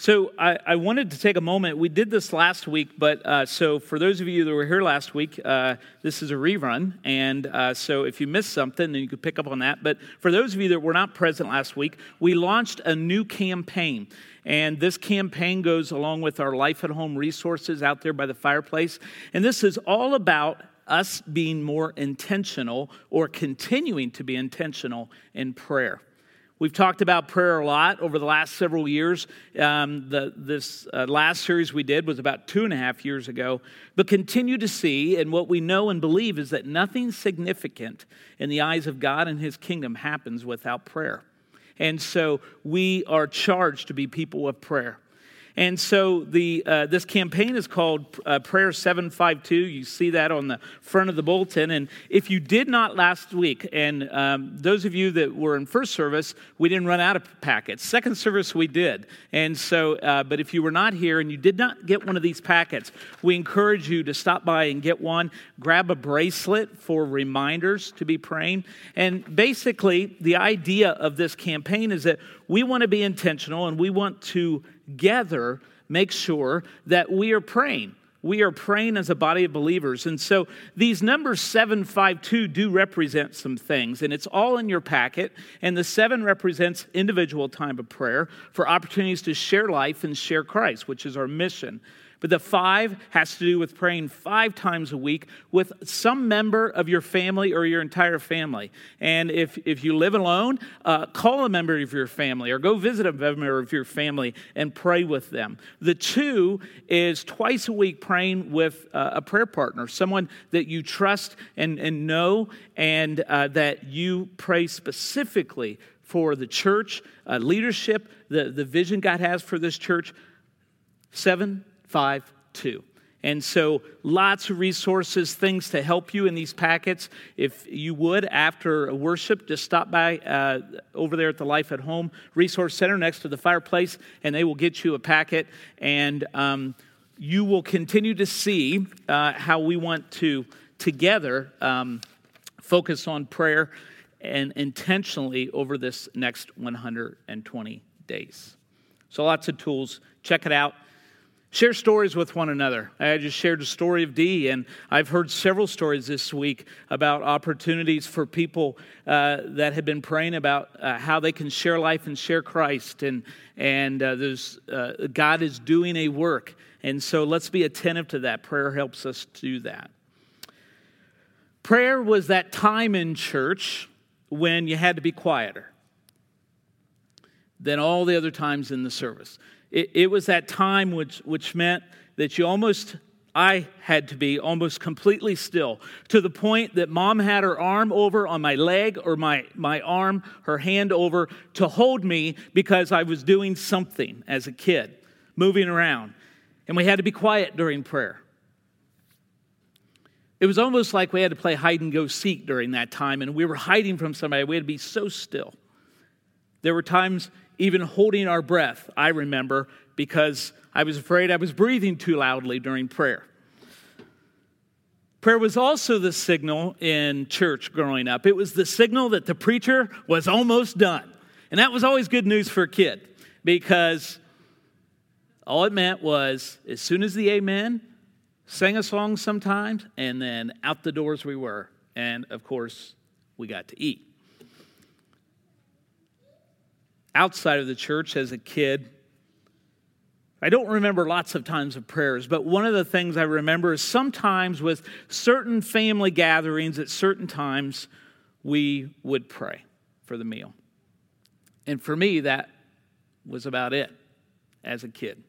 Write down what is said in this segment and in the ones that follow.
So I, I, wanted to take a moment. We did this last week, but uh, so for those of you that were here last week, uh, this is a rerun. And uh, so if you missed something, then you could pick up on that. But for those of you that were not present last week, we launched a new campaign. And this campaign goes along with our Life at Home resources out there by the fireplace. And this is all about us being more intentional or continuing to be intentional in prayer. We've talked about prayer a lot over the last several years. Um, the, this uh, last series we did was about two and a half years ago. But continue to see, and what we know and believe is that nothing significant in the eyes of God and His kingdom happens without prayer. And so we are charged to be people of prayer. And so the, uh, this campaign is called uh, Prayer 752. You see that on the front of the bulletin. And if you did not last week, and um, those of you that were in first service, we didn't run out of packets. Second service, we did. And so, uh, but if you were not here and you did not get one of these packets, we encourage you to stop by and get one. Grab a bracelet for reminders to be praying. And basically, the idea of this campaign is that we want to be intentional and we want to together make sure that we are praying. We are praying as a body of believers. And so these numbers 752 do represent some things, and it's all in your packet. And the seven represents individual time of prayer for opportunities to share life and share Christ, which is our mission. But the five has to do with praying five times a week with some member of your family or your entire family. And if, if you live alone, uh, call a member of your family or go visit a member of your family and pray with them. The two is twice a week praying with uh, a prayer partner, someone that you trust and, and know, and uh, that you pray specifically for the church, uh, leadership, the, the vision God has for this church. Seven 5 2. And so, lots of resources, things to help you in these packets. If you would, after worship, just stop by uh, over there at the Life at Home Resource Center next to the fireplace, and they will get you a packet. And um, you will continue to see uh, how we want to together um, focus on prayer and intentionally over this next 120 days. So, lots of tools. Check it out. Share stories with one another. I just shared a story of Dee, and I've heard several stories this week about opportunities for people uh, that have been praying about uh, how they can share life and share Christ. And, and uh, there's, uh, God is doing a work. And so let's be attentive to that. Prayer helps us do that. Prayer was that time in church when you had to be quieter than all the other times in the service. It, it was that time which, which meant that you almost I had to be almost completely still to the point that mom had her arm over on my leg or my, my arm, her hand over to hold me because I was doing something as a kid, moving around. And we had to be quiet during prayer. It was almost like we had to play hide and go seek during that time, and we were hiding from somebody. We had to be so still. There were times even holding our breath, I remember, because I was afraid I was breathing too loudly during prayer. Prayer was also the signal in church growing up. It was the signal that the preacher was almost done. And that was always good news for a kid because all it meant was as soon as the amen, sang a song sometimes, and then out the doors we were. And of course, we got to eat outside of the church as a kid. I don't remember lots of times of prayers, but one of the things I remember is sometimes with certain family gatherings at certain times, we would pray for the meal. And for me, that was about it as a kid.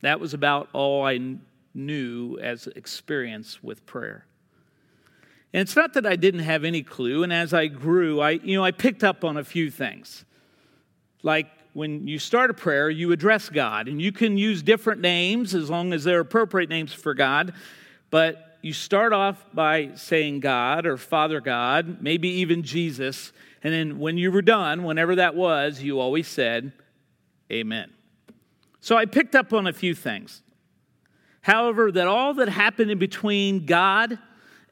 That was about all I knew as experience with prayer. And it's not that I didn't have any clue, and as I grew, I, you know, I picked up on a few things like when you start a prayer, you address God. And you can use different names as long as they're appropriate names for God. But you start off by saying God or Father God, maybe even Jesus. And then when you were done, whenever that was, you always said, Amen. So I picked up on a few things. However, that all that happened in between God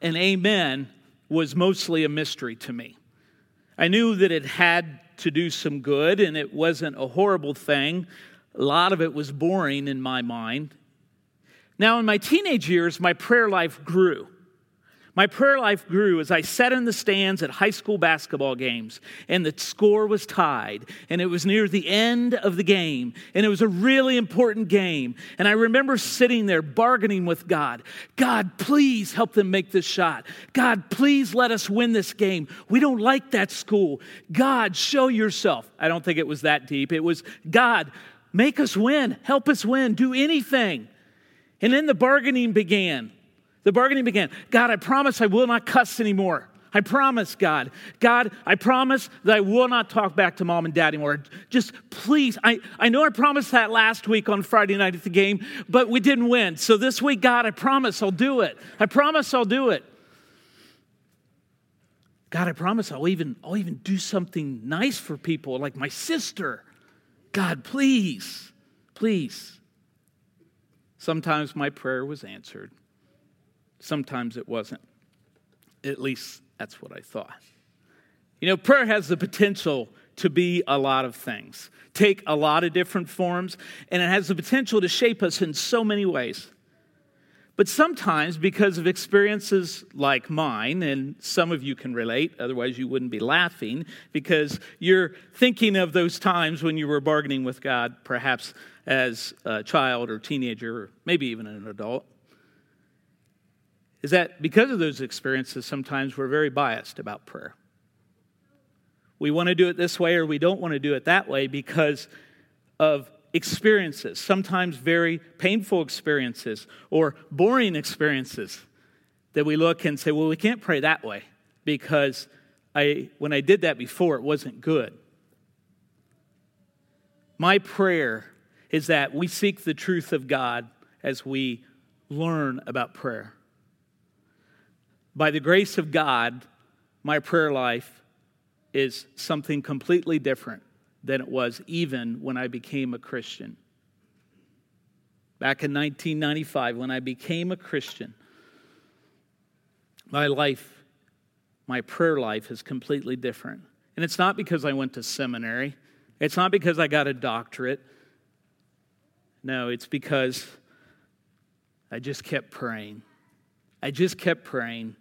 and Amen was mostly a mystery to me. I knew that it had to do some good, and it wasn't a horrible thing. a lot of it was boring in my mind. Now, in my teenage years, my prayer life grew. My prayer life grew as I sat in the stands at high school basketball games, and the score was tied, and it was near the end of the game, and it was a really important game. And I remember sitting there bargaining with God God, please help them make this shot. God, please let us win this game. We don't like that school. God, show yourself. I don't think it was that deep. It was God, make us win, help us win, do anything. And then the bargaining began. The bargaining began. God, I promise I will not cuss anymore. I promise, God. God, I promise that I will not talk back to mom and dad anymore. Just please, I, I know I promised that last week on Friday night at the game, but we didn't win. So this week, God, I promise I'll do it. I promise I'll do it. God, I promise I'll even, I'll even do something nice for people like my sister. God, please, please. Sometimes my prayer was answered. Sometimes it wasn't. At least that's what I thought. You know, prayer has the potential to be a lot of things, take a lot of different forms, and it has the potential to shape us in so many ways. But sometimes, because of experiences like mine, and some of you can relate, otherwise, you wouldn't be laughing, because you're thinking of those times when you were bargaining with God, perhaps as a child or teenager, or maybe even an adult is that because of those experiences, sometimes we're very biased about prayer. We want to do it this way or we don't want to do it that way because of experiences, sometimes very painful experiences or boring experiences that we look and say, well, we can't pray that way because I, when I did that before, it wasn't good. My prayer is that we seek the truth of God as we learn about prayer by the grace of God, my prayer life is something completely different than it was even when I became a Christian. Back in 1995, when I became a Christian, my life, my prayer life is completely different. And it's not because I went to seminary, it's not because I got a doctorate. No, it's because I just kept praying. I just kept praying.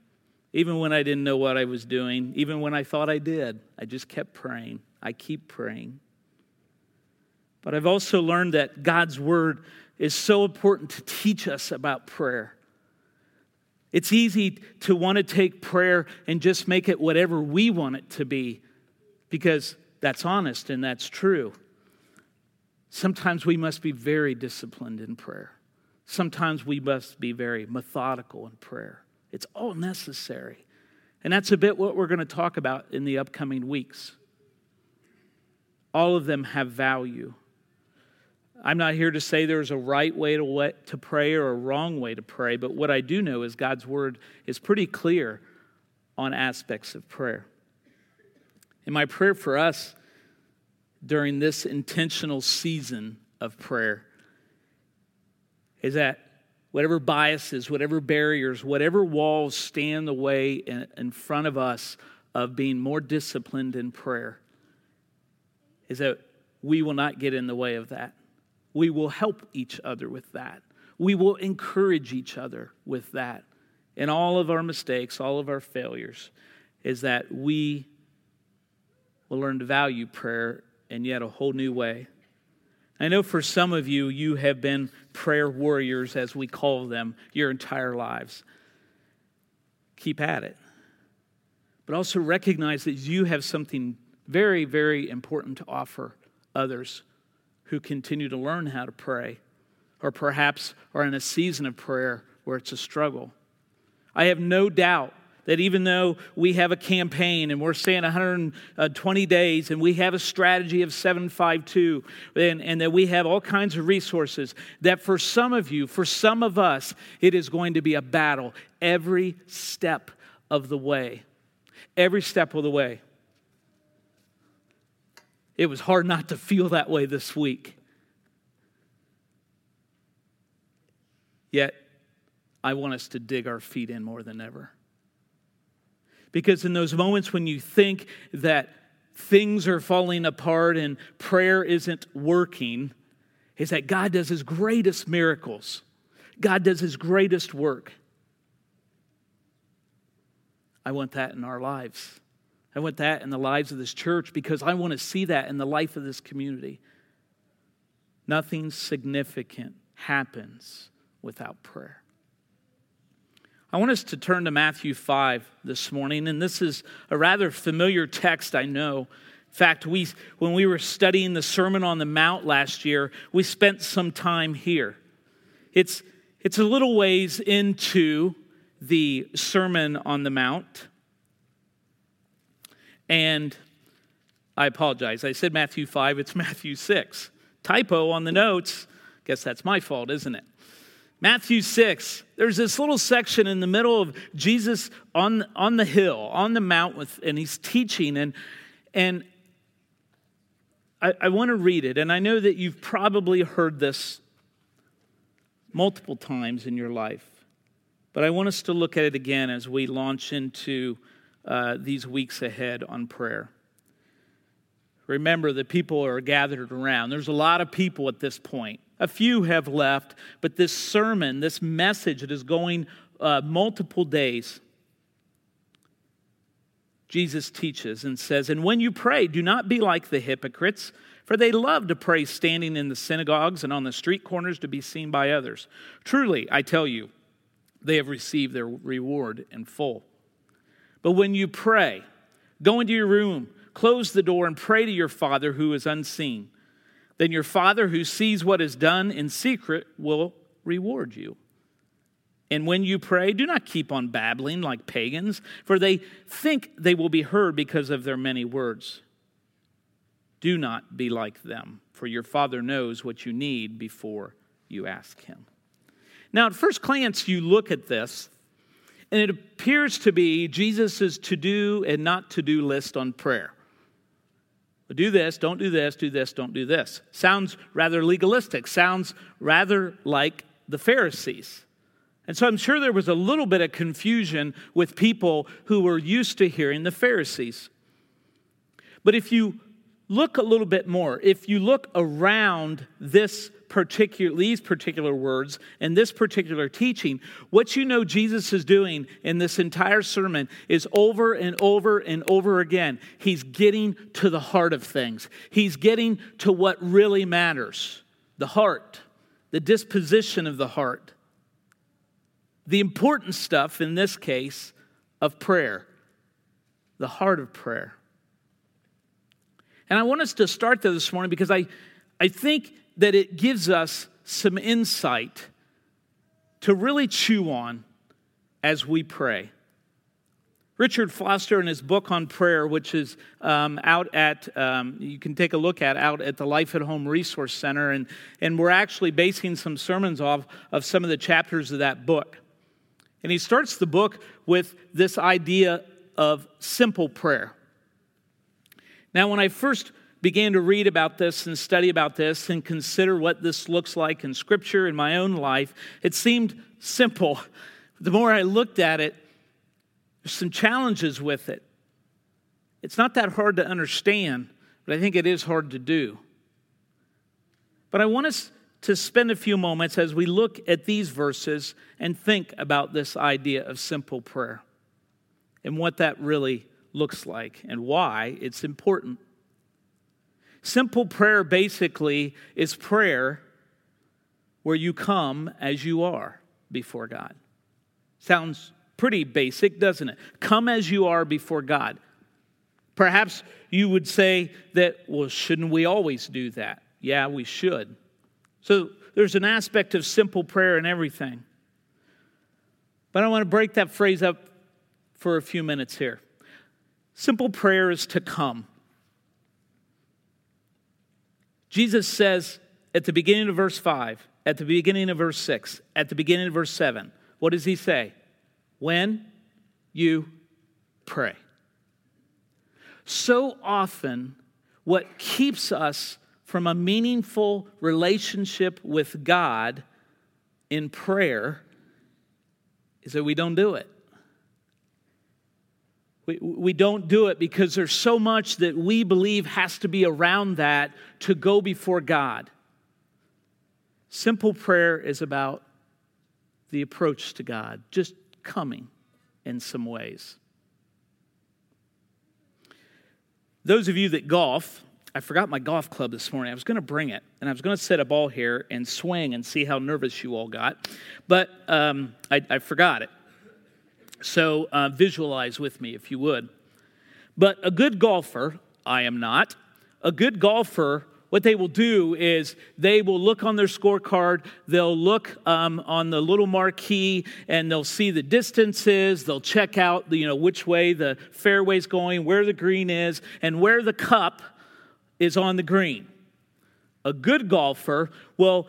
Even when I didn't know what I was doing, even when I thought I did, I just kept praying. I keep praying. But I've also learned that God's word is so important to teach us about prayer. It's easy to want to take prayer and just make it whatever we want it to be because that's honest and that's true. Sometimes we must be very disciplined in prayer. Sometimes we must be very methodical in prayer. It's all necessary. And that's a bit what we're going to talk about in the upcoming weeks. All of them have value. I'm not here to say there's a right way to, to pray or a wrong way to pray, but what I do know is God's word is pretty clear on aspects of prayer. And my prayer for us during this intentional season of prayer is that whatever biases, whatever barriers, whatever walls stand the way in, in front of us of being more disciplined in prayer, is that we will not get in the way of that. We will help each other with that. We will encourage each other with that. In all of our mistakes, all of our failures, is that we will learn to value prayer in yet a whole new way. I know for some of you, you have been prayer warriors, as we call them, your entire lives. Keep at it. But also recognize that you have something very, very important to offer others who continue to learn how to pray, or perhaps are in a season of prayer where it's a struggle. I have no doubt that even though we have a campaign and we're saying 120 days and we have a strategy of 752 and, and that we have all kinds of resources, that for some of you, for some of us, it is going to be a battle every step of the way. Every step of the way. It was hard not to feel that way this week. Yet, I want us to dig our feet in more than ever. Because in those moments when you think that things are falling apart and prayer isn't working, is that God does his greatest miracles, God does his greatest work. I want that in our lives. I want that in the lives of this church because I want to see that in the life of this community. Nothing significant happens without prayer. I want us to turn to Matthew 5 this morning, and this is a rather familiar text, I know. In fact, we, when we were studying the Sermon on the Mount last year, we spent some time here. It's, it's a little ways into the Sermon on the Mount. And I apologize. I said Matthew 5, it's Matthew 6. Typo on the notes. Guess that's my fault, isn't it? Matthew 6, there's this little section in the middle of Jesus on, on the hill, on the mount, with, and he's teaching. And, and I, I want to read it. And I know that you've probably heard this multiple times in your life. But I want us to look at it again as we launch into uh, these weeks ahead on prayer. Remember that people are gathered around. There's a lot of people at this point. A few have left, but this sermon, this message that is going uh, multiple days, Jesus teaches and says, And when you pray, do not be like the hypocrites, for they love to pray standing in the synagogues and on the street corners to be seen by others. Truly, I tell you, they have received their reward in full. But when you pray, go into your room, close the door, and pray to your Father who is unseen. Then your Father who sees what is done in secret will reward you. And when you pray, do not keep on babbling like pagans, for they think they will be heard because of their many words. Do not be like them, for your Father knows what you need before you ask Him. Now, at first glance, you look at this, and it appears to be Jesus' to do and not to do list on prayer. Do this, don't do this, do this, don't do this. Sounds rather legalistic, sounds rather like the Pharisees. And so I'm sure there was a little bit of confusion with people who were used to hearing the Pharisees. But if you look a little bit more, if you look around this particular, these particular words and this particular teaching, what you know Jesus is doing in this entire sermon is over and over and over again. He's getting to the heart of things, he's getting to what really matters the heart, the disposition of the heart. The important stuff in this case of prayer, the heart of prayer. And I want us to start there this morning because I, I think that it gives us some insight to really chew on as we pray. Richard Foster, in his book on prayer, which is um, out at, um, you can take a look at out at the Life at Home Resource Center, and, and we're actually basing some sermons off of some of the chapters of that book. And he starts the book with this idea of simple prayer. Now, when I first began to read about this and study about this and consider what this looks like in Scripture in my own life, it seemed simple. The more I looked at it, there's some challenges with it. It's not that hard to understand, but I think it is hard to do. But I want us to spend a few moments as we look at these verses and think about this idea of simple prayer and what that really looks like and why it's important. Simple prayer basically is prayer where you come as you are before God. Sounds pretty basic, doesn't it? Come as you are before God. Perhaps you would say that, well, shouldn't we always do that? Yeah, we should. So there's an aspect of simple prayer in everything. But I want to break that phrase up for a few minutes here. Simple prayer is to come. Jesus says at the beginning of verse 5, at the beginning of verse 6, at the beginning of verse 7, what does he say? When you pray. So often, what keeps us from a meaningful relationship with God in prayer is that we don't do it. We, we don't do it because there's so much that we believe has to be around that to go before God. Simple prayer is about the approach to God, just coming in some ways. Those of you that golf, I forgot my golf club this morning. I was going to bring it, and I was going to set a ball here and swing and see how nervous you all got, but um, I, I, forgot it. So uh, visualize with me, if you would. But a good golfer, I am not, a good golfer what they will do is they will look on their scorecard, they'll look um, on the little marquee, and they'll see the distances. They'll check out, the, you know, which way the fairway's going, where the green is, and where the cup is on the green. A good golfer will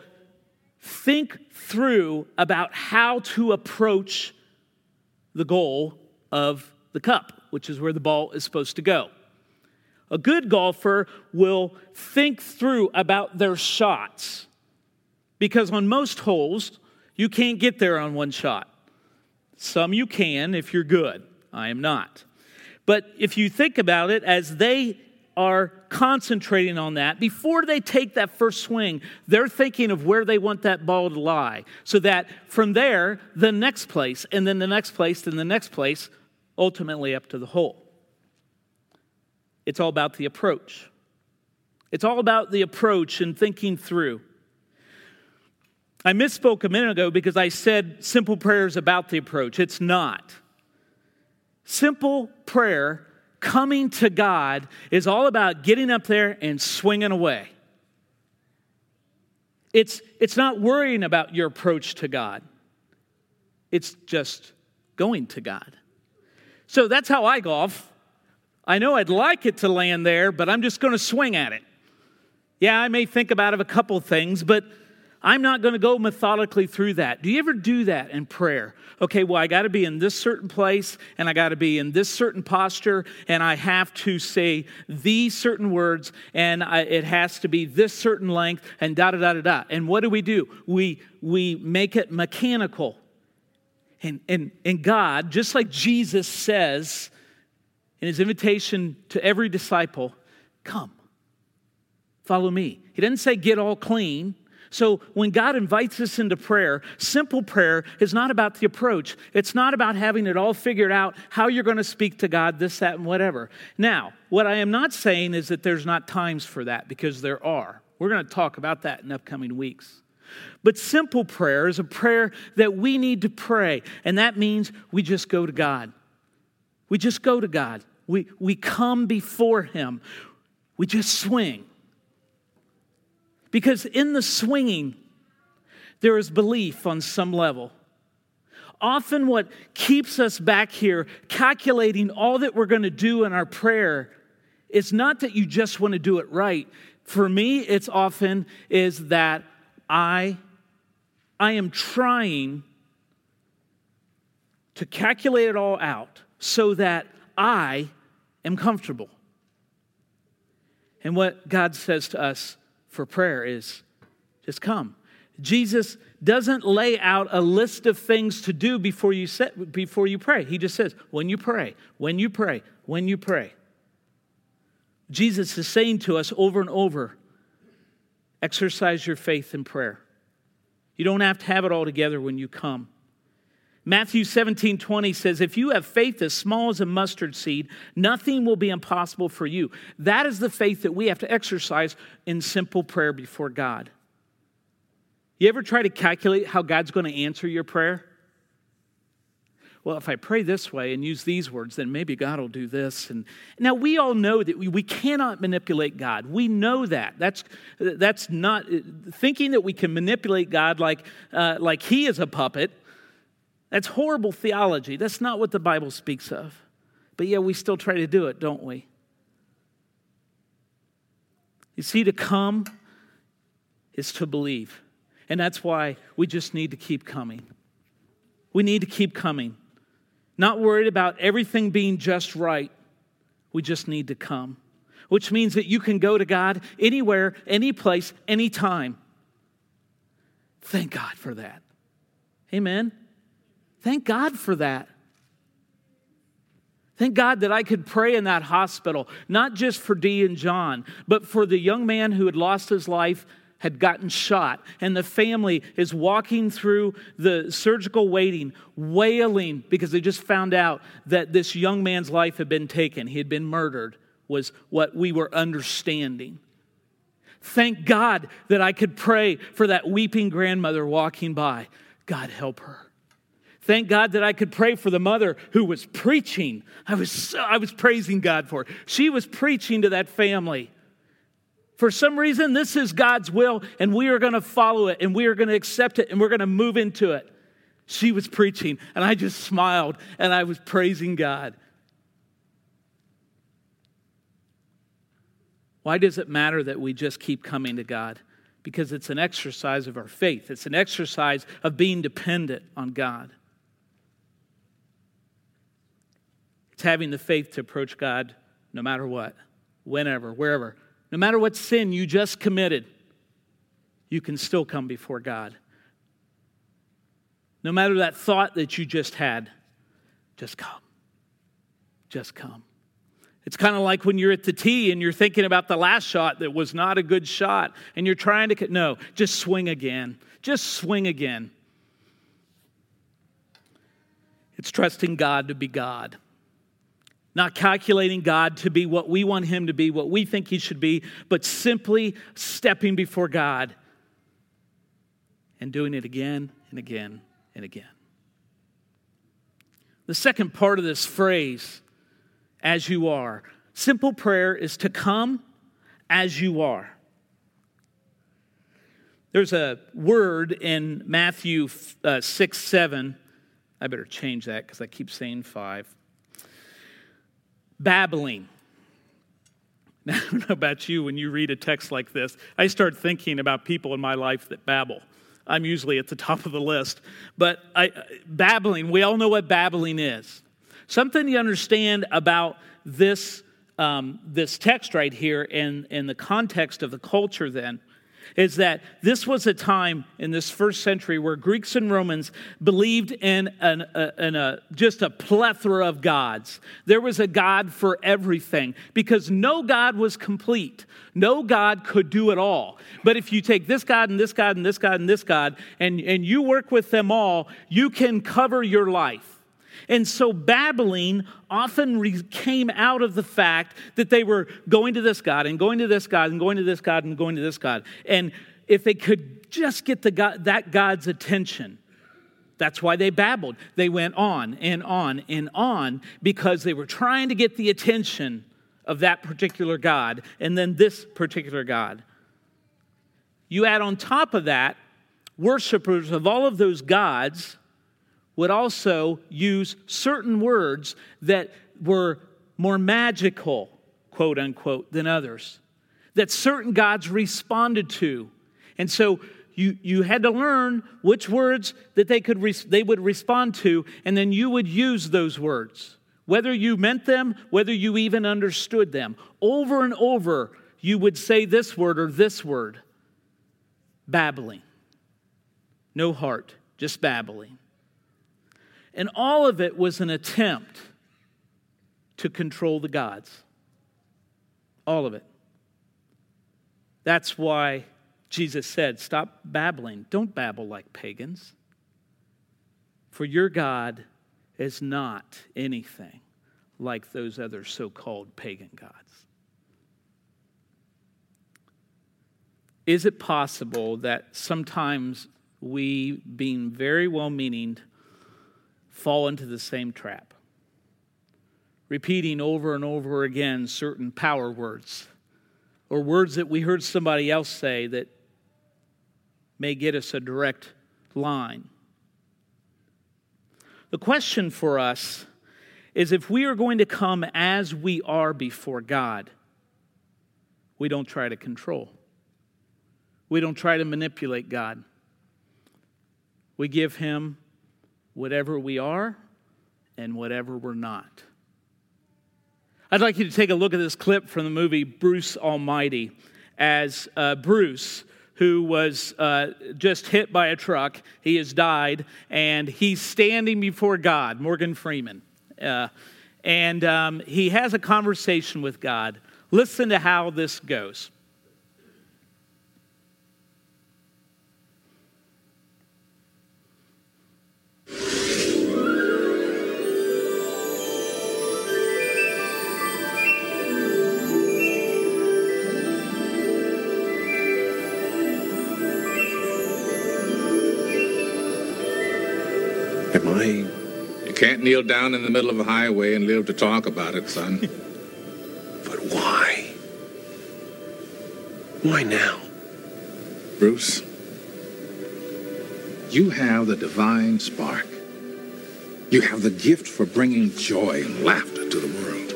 think through about how to approach the goal of the cup, which is where the ball is supposed to go. A good golfer will think through about their shots because on most holes, you can't get there on one shot. Some you can if you're good. I am not. But if you think about it, as they are concentrating on that, before they take that first swing, they're thinking of where they want that ball to lie. So that from there, the next place, and then the next place, and the next place, ultimately up to the hole. It's all about the approach. It's all about the approach and thinking through. I misspoke a minute ago because I said simple prayer is about the approach. It's not. Simple prayer, coming to God, is all about getting up there and swinging away. It's, it's not worrying about your approach to God, it's just going to God. So that's how I golf. I know I'd like it to land there, but I'm just going to swing at it. Yeah, I may think about it a couple things, but I'm not going to go methodically through that. Do you ever do that in prayer? Okay, well, I got to be in this certain place and I got to be in this certain posture and I have to say these certain words and I, it has to be this certain length and da da da da da. And what do we do? We, we make it mechanical. And, and, and God, just like Jesus says, in his invitation to every disciple come, follow me. He doesn't say get all clean. So when God invites us into prayer, simple prayer is not about the approach. It's not about having it all figured out, how you're going to speak to God, this, that, and whatever. Now, what I am not saying is that there's not times for that, because there are. We're going to talk about that in upcoming weeks. But simple prayer is a prayer that we need to pray, and that means we just go to God. We just go to God. We, we come before Him. We just swing. Because in the swinging, there is belief on some level. Often, what keeps us back here calculating all that we're going to do in our prayer is not that you just want to do it right. For me, it's often is that I, I am trying to calculate it all out so that I am comfortable. And what God says to us for prayer is just come. Jesus doesn't lay out a list of things to do before you set, before you pray. He just says, when you pray, when you pray, when you pray. Jesus is saying to us over and over, exercise your faith in prayer. You don't have to have it all together when you come. Matthew 17, 20 says, If you have faith as small as a mustard seed, nothing will be impossible for you. That is the faith that we have to exercise in simple prayer before God. You ever try to calculate how God's going to answer your prayer? Well, if I pray this way and use these words, then maybe God will do this. And now we all know that we, we cannot manipulate God. We know that. That's, that's not thinking that we can manipulate God like, uh, like He is a puppet that's horrible theology. That's not what the Bible speaks of. But yeah, we still try to do it, don't we? You see, to come is to believe. And that's why we just need to keep coming. We need to keep coming. Not worried about everything being just right. We just need to come, which means that you can go to God anywhere, any place, anytime. Thank God for that. Amen. Thank God for that. Thank God that I could pray in that hospital, not just for Dee and John, but for the young man who had lost his life had gotten shot, and the family is walking through the surgical waiting, wailing because they just found out that this young man's life had been taken. He had been murdered, was what we were understanding. Thank God that I could pray for that weeping grandmother walking by. God help her. Thank God that I could pray for the mother who was preaching. I was, so, I was praising God for her. She was preaching to that family. For some reason, this is God's will, and we are going to follow it, and we are going to accept it, and we're going to move into it. She was preaching, and I just smiled, and I was praising God. Why does it matter that we just keep coming to God? Because it's an exercise of our faith, it's an exercise of being dependent on God. It's having the faith to approach God no matter what, whenever, wherever. No matter what sin you just committed, you can still come before God. No matter that thought that you just had, just come. Just come. It's kind of like when you're at the tee and you're thinking about the last shot that was not a good shot and you're trying to, no, just swing again. Just swing again. It's trusting God to be God. Not calculating God to be what we want Him to be, what we think He should be, but simply stepping before God and doing it again and again and again. The second part of this phrase as you are. Simple prayer is to come as you are. There's a word in Matthew uh, 6 7. I better change that because I keep saying 5. Babbling. Now, I don't know about you, when you read a text like this, I start thinking about people in my life that babble. I'm usually at the top of the list. But I, babbling, we all know what babbling is. Something you understand about this, um, this text right here in, in the context of the culture then is that this was a time in this first century where Greeks and Romans believed in, an, a, in a, just a plethora of gods. There was a God for everything because no God was complete. No God could do it all. But if you take this God and this God and this God and this God and, and you work with them all, you can cover your life. And so babbling often re- came out of the fact that they were going to this God and going to this God and going to this God and going to this God. And if they could just get the God, that God's attention, that's why they babbled. They went on and on and on because they were trying to get the attention of that particular God and then this particular God. You add on top of that, worshipers of all of those gods would also use certain words that were more magical, quote unquote, than others, that certain gods responded to. And so you, you had to learn which words that they, could they would respond to, and then you would use those words, whether you meant them, whether you even understood them. Over and over, you would say this word or this word babbling. No heart, just babbling. And all of it was an attempt to control the gods. All of it. That's why Jesus said, Stop babbling. Don't babble like pagans. For your God is not anything like those other so called pagan gods. Is it possible that sometimes we, being very well meaning, fall into the same trap. Repeating over and over again certain power words or words that we heard somebody else say that may get us a direct line. The question for us is if we are going to come as we are before God, we don't try to control. We don't try to manipulate God. We give Him whatever we are and whatever we're not. I'd like you to take a look at this clip from the movie Bruce Almighty as uh, Bruce, who was uh, just hit by a truck, he has died, and he's standing before God, Morgan Freeman. Uh, and um, he has a conversation with God. Listen to how this goes. Am I. You can't kneel down in the middle of a highway and live to talk about it, son. But why? Why now? Bruce, you have the divine spark. You have the gift for bringing joy and laughter to the world.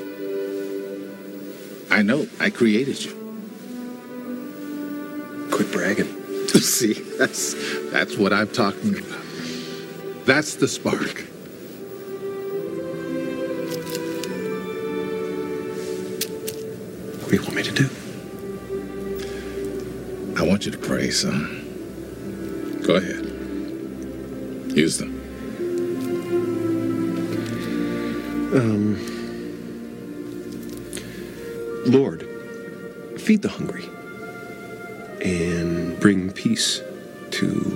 I know, I created you. Quit bragging. See, that's that's what I'm talking about. That's the spark. What do you want me to do? I want you to pray, son. Go ahead. Use them. Um. Lord, feed the hungry and bring peace to all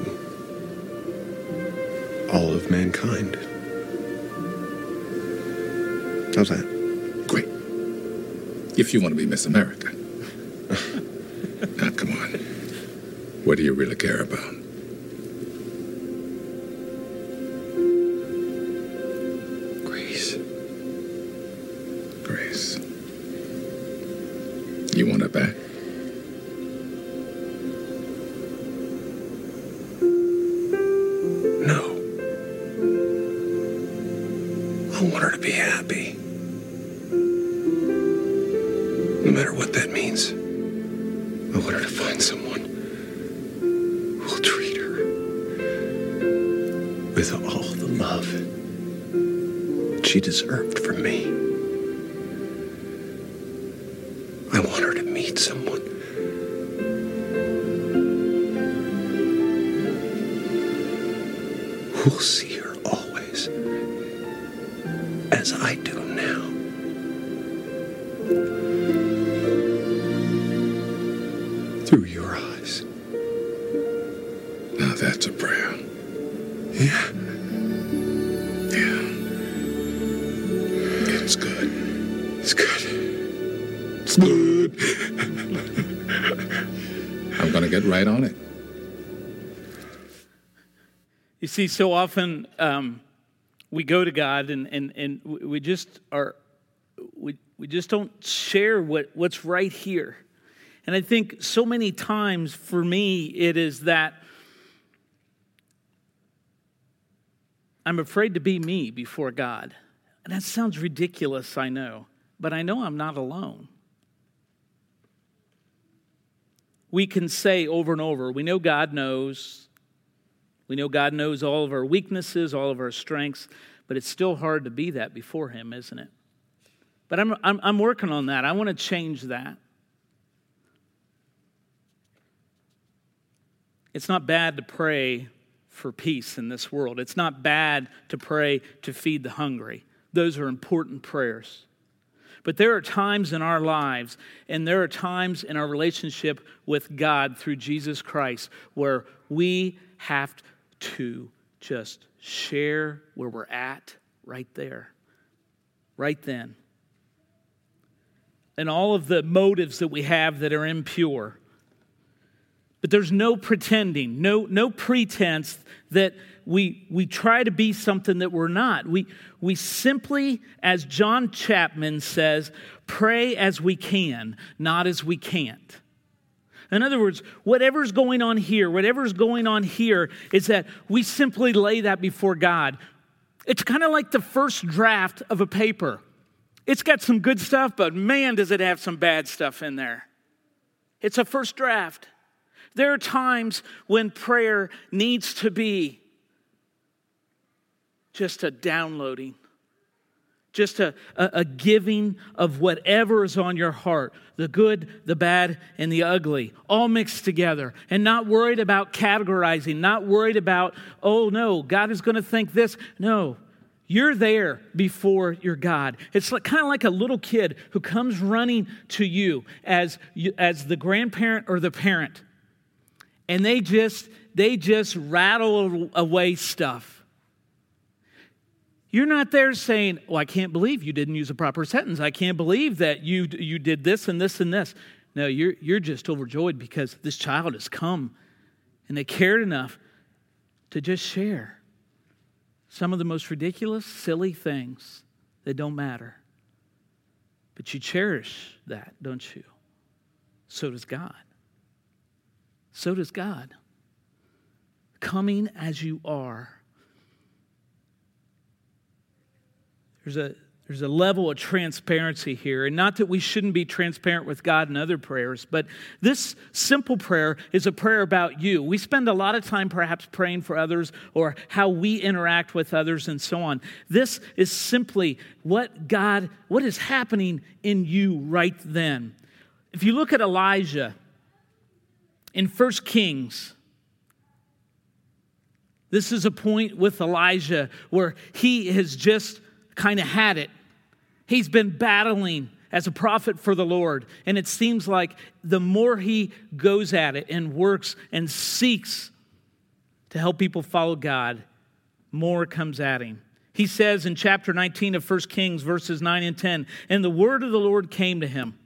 of mankind. How's that? Great. If you want to be Miss America. now, come on. What do you really care about? Grace. Grace. You see, so often um, we go to God and, and, and we just are, we, we just don't share what, what's right here. And I think so many times for me, it is that I'm afraid to be me before God. And that sounds ridiculous, I know, but I know I'm not alone. We can say over and over, we know God knows. We know God knows all of our weaknesses, all of our strengths, but it's still hard to be that before Him, isn't it? But I'm, I'm, I'm working on that. I want to change that. It's not bad to pray for peace in this world. It's not bad to pray to feed the hungry. Those are important prayers. But there are times in our lives, and there are times in our relationship with God through Jesus Christ, where we have to just share where we're at right there, right then. And all of the motives that we have that are impure. But there's no pretending, no, no pretense that we, we try to be something that we're not. We, we simply, as John Chapman says, pray as we can, not as we can't. In other words, whatever's going on here, whatever's going on here, is that we simply lay that before God. It's kind of like the first draft of a paper. It's got some good stuff, but man, does it have some bad stuff in there. It's a first draft. There are times when prayer needs to be just a downloading, just a, a, giving of whatever is on your heart the good, the bad, and the ugly, all mixed together, and not worried about categorizing, not worried about, oh no, God is going to think this. No, you're there before your God. It's like, kind of like a little kid who comes running to you as, as the grandparent or the parent and they just they just rattle away stuff you're not there saying well i can't believe you didn't use a proper sentence i can't believe that you you did this and this and this no you're you're just overjoyed because this child has come and they cared enough to just share some of the most ridiculous, silly things that don't matter. But you cherish that, don't you? So does God. So does God. Coming as you are. There's a there's a level of transparency here. And not that we shouldn't be transparent with God in other prayers, but this simple prayer is a prayer about you. We spend a lot of time perhaps praying for others or how we interact with others and so on. This is simply what God, what is happening in you right then. If you look at Elijah in 1 Kings, this is a point with Elijah where he has just kind of had it. He's been battling as a prophet for the Lord. And it seems like the more he goes at it and works and seeks to help people follow God, more comes at him. He says in chapter 19 of 1 Kings, verses 9 and 10, And the word of the Lord came to him.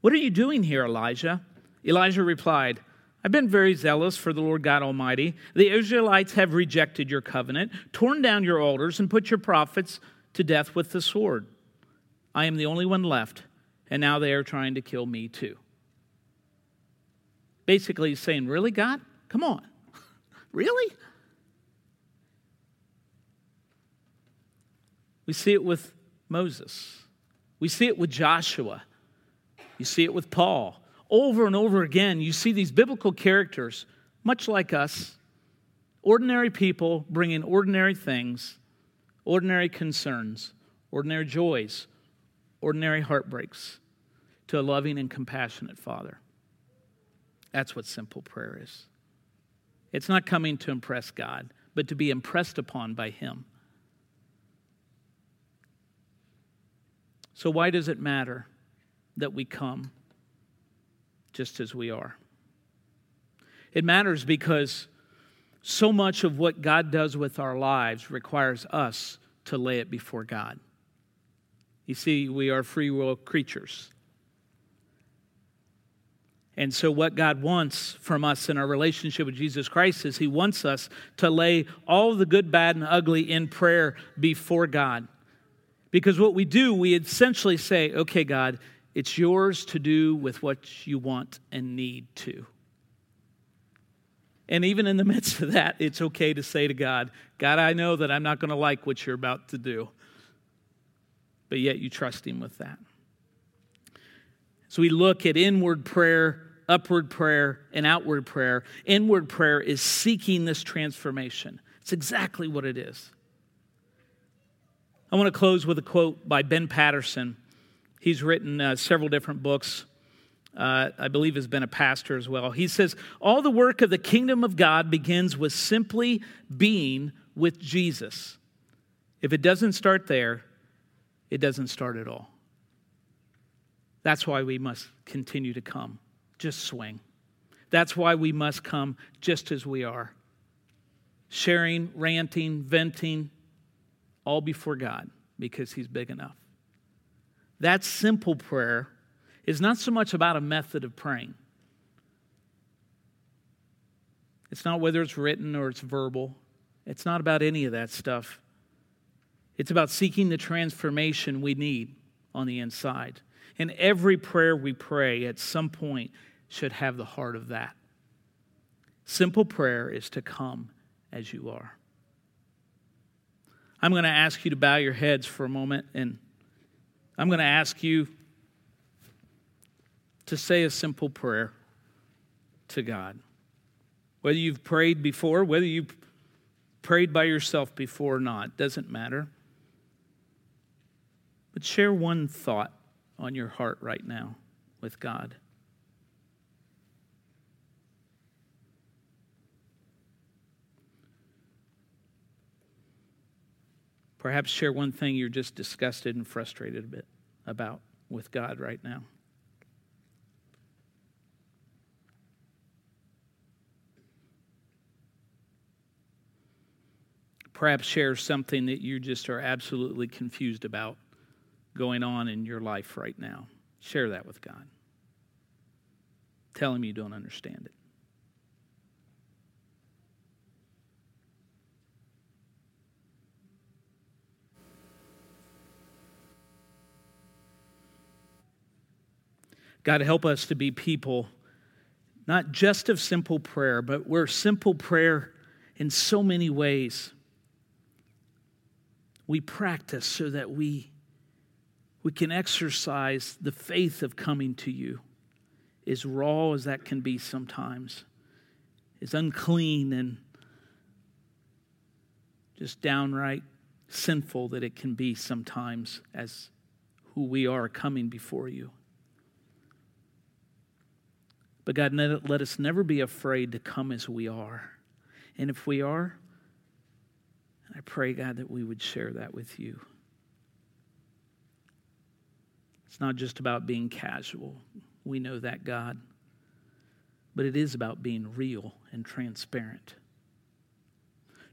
What are you doing here, Elijah? Elijah replied, I've been very zealous for the Lord God Almighty. The Israelites have rejected your covenant, torn down your altars, and put your prophets to death with the sword. I am the only one left, and now they are trying to kill me too. Basically, he's saying, Really, God? Come on. really? We see it with Moses, we see it with Joshua, you see it with Paul. Over and over again, you see these biblical characters, much like us, ordinary people bringing ordinary things, ordinary concerns, ordinary joys, ordinary heartbreaks to a loving and compassionate Father. That's what simple prayer is. It's not coming to impress God, but to be impressed upon by Him. So, why does it matter that we come just as we are? It matters because so much of what God does with our lives requires us to lay it before God. You see, we are free will creatures. And so, what God wants from us in our relationship with Jesus Christ is He wants us to lay all the good, bad, and ugly in prayer before God. Because what we do, we essentially say, okay, God, it's yours to do with what you want and need to. And even in the midst of that, it's okay to say to God, God, I know that I'm not going to like what you're about to do but yet you trust Him with that. So we look at inward prayer, upward prayer, and outward prayer. Inward prayer is seeking this transformation. It's exactly what it is. I want to close with a quote by Ben Patterson. He's written uh, several different books. Uh, I believe has been a pastor as well. He says, All the work of the kingdom of God begins with simply being with Jesus. If it doesn't start there, it doesn't start at all. That's why we must continue to come, just swing. That's why we must come just as we are sharing, ranting, venting, all before God because He's big enough. That simple prayer is not so much about a method of praying. It's not whether it's written or it's verbal. It's not about any of that stuff. It's about seeking the transformation we need on the inside. And every prayer we pray at some point should have the heart of that. Simple prayer is to come as you are. I'm going to ask you to bow your heads for a moment, and I'm going to ask you to say a simple prayer to God. Whether you've prayed before, whether you've prayed by yourself before or not, doesn't matter. But share one thought on your heart right now with God. Perhaps share one thing you're just disgusted and frustrated a bit about with God right now. Perhaps share something that you just are absolutely confused about going on in your life right now. Share that with God. Tell Him you don't understand it. God, help us to be people not just of simple prayer, but we're simple prayer in so many ways. We practice so that we, we can exercise the faith of coming to you, as raw as that can be sometimes, as unclean and just downright sinful that it can be sometimes as who we are coming before you. But God, let us never be afraid to come as we are. And if we are, I pray, God, that we would share that with you. It's not just about being casual. We know that, God. But it is about being real and transparent.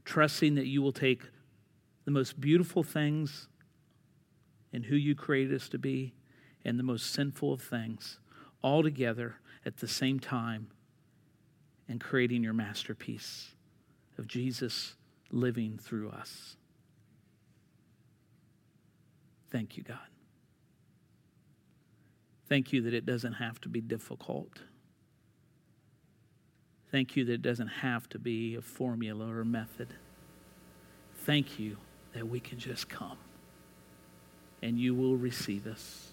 Trusting that you will take the most beautiful things in who you created us to be and the most sinful of things all together at the same time and creating your masterpiece of Jesus living through us. Thank you, God. Thank you that it doesn't have to be difficult. Thank you that it doesn't have to be a formula or a method. Thank you that we can just come and you will receive us.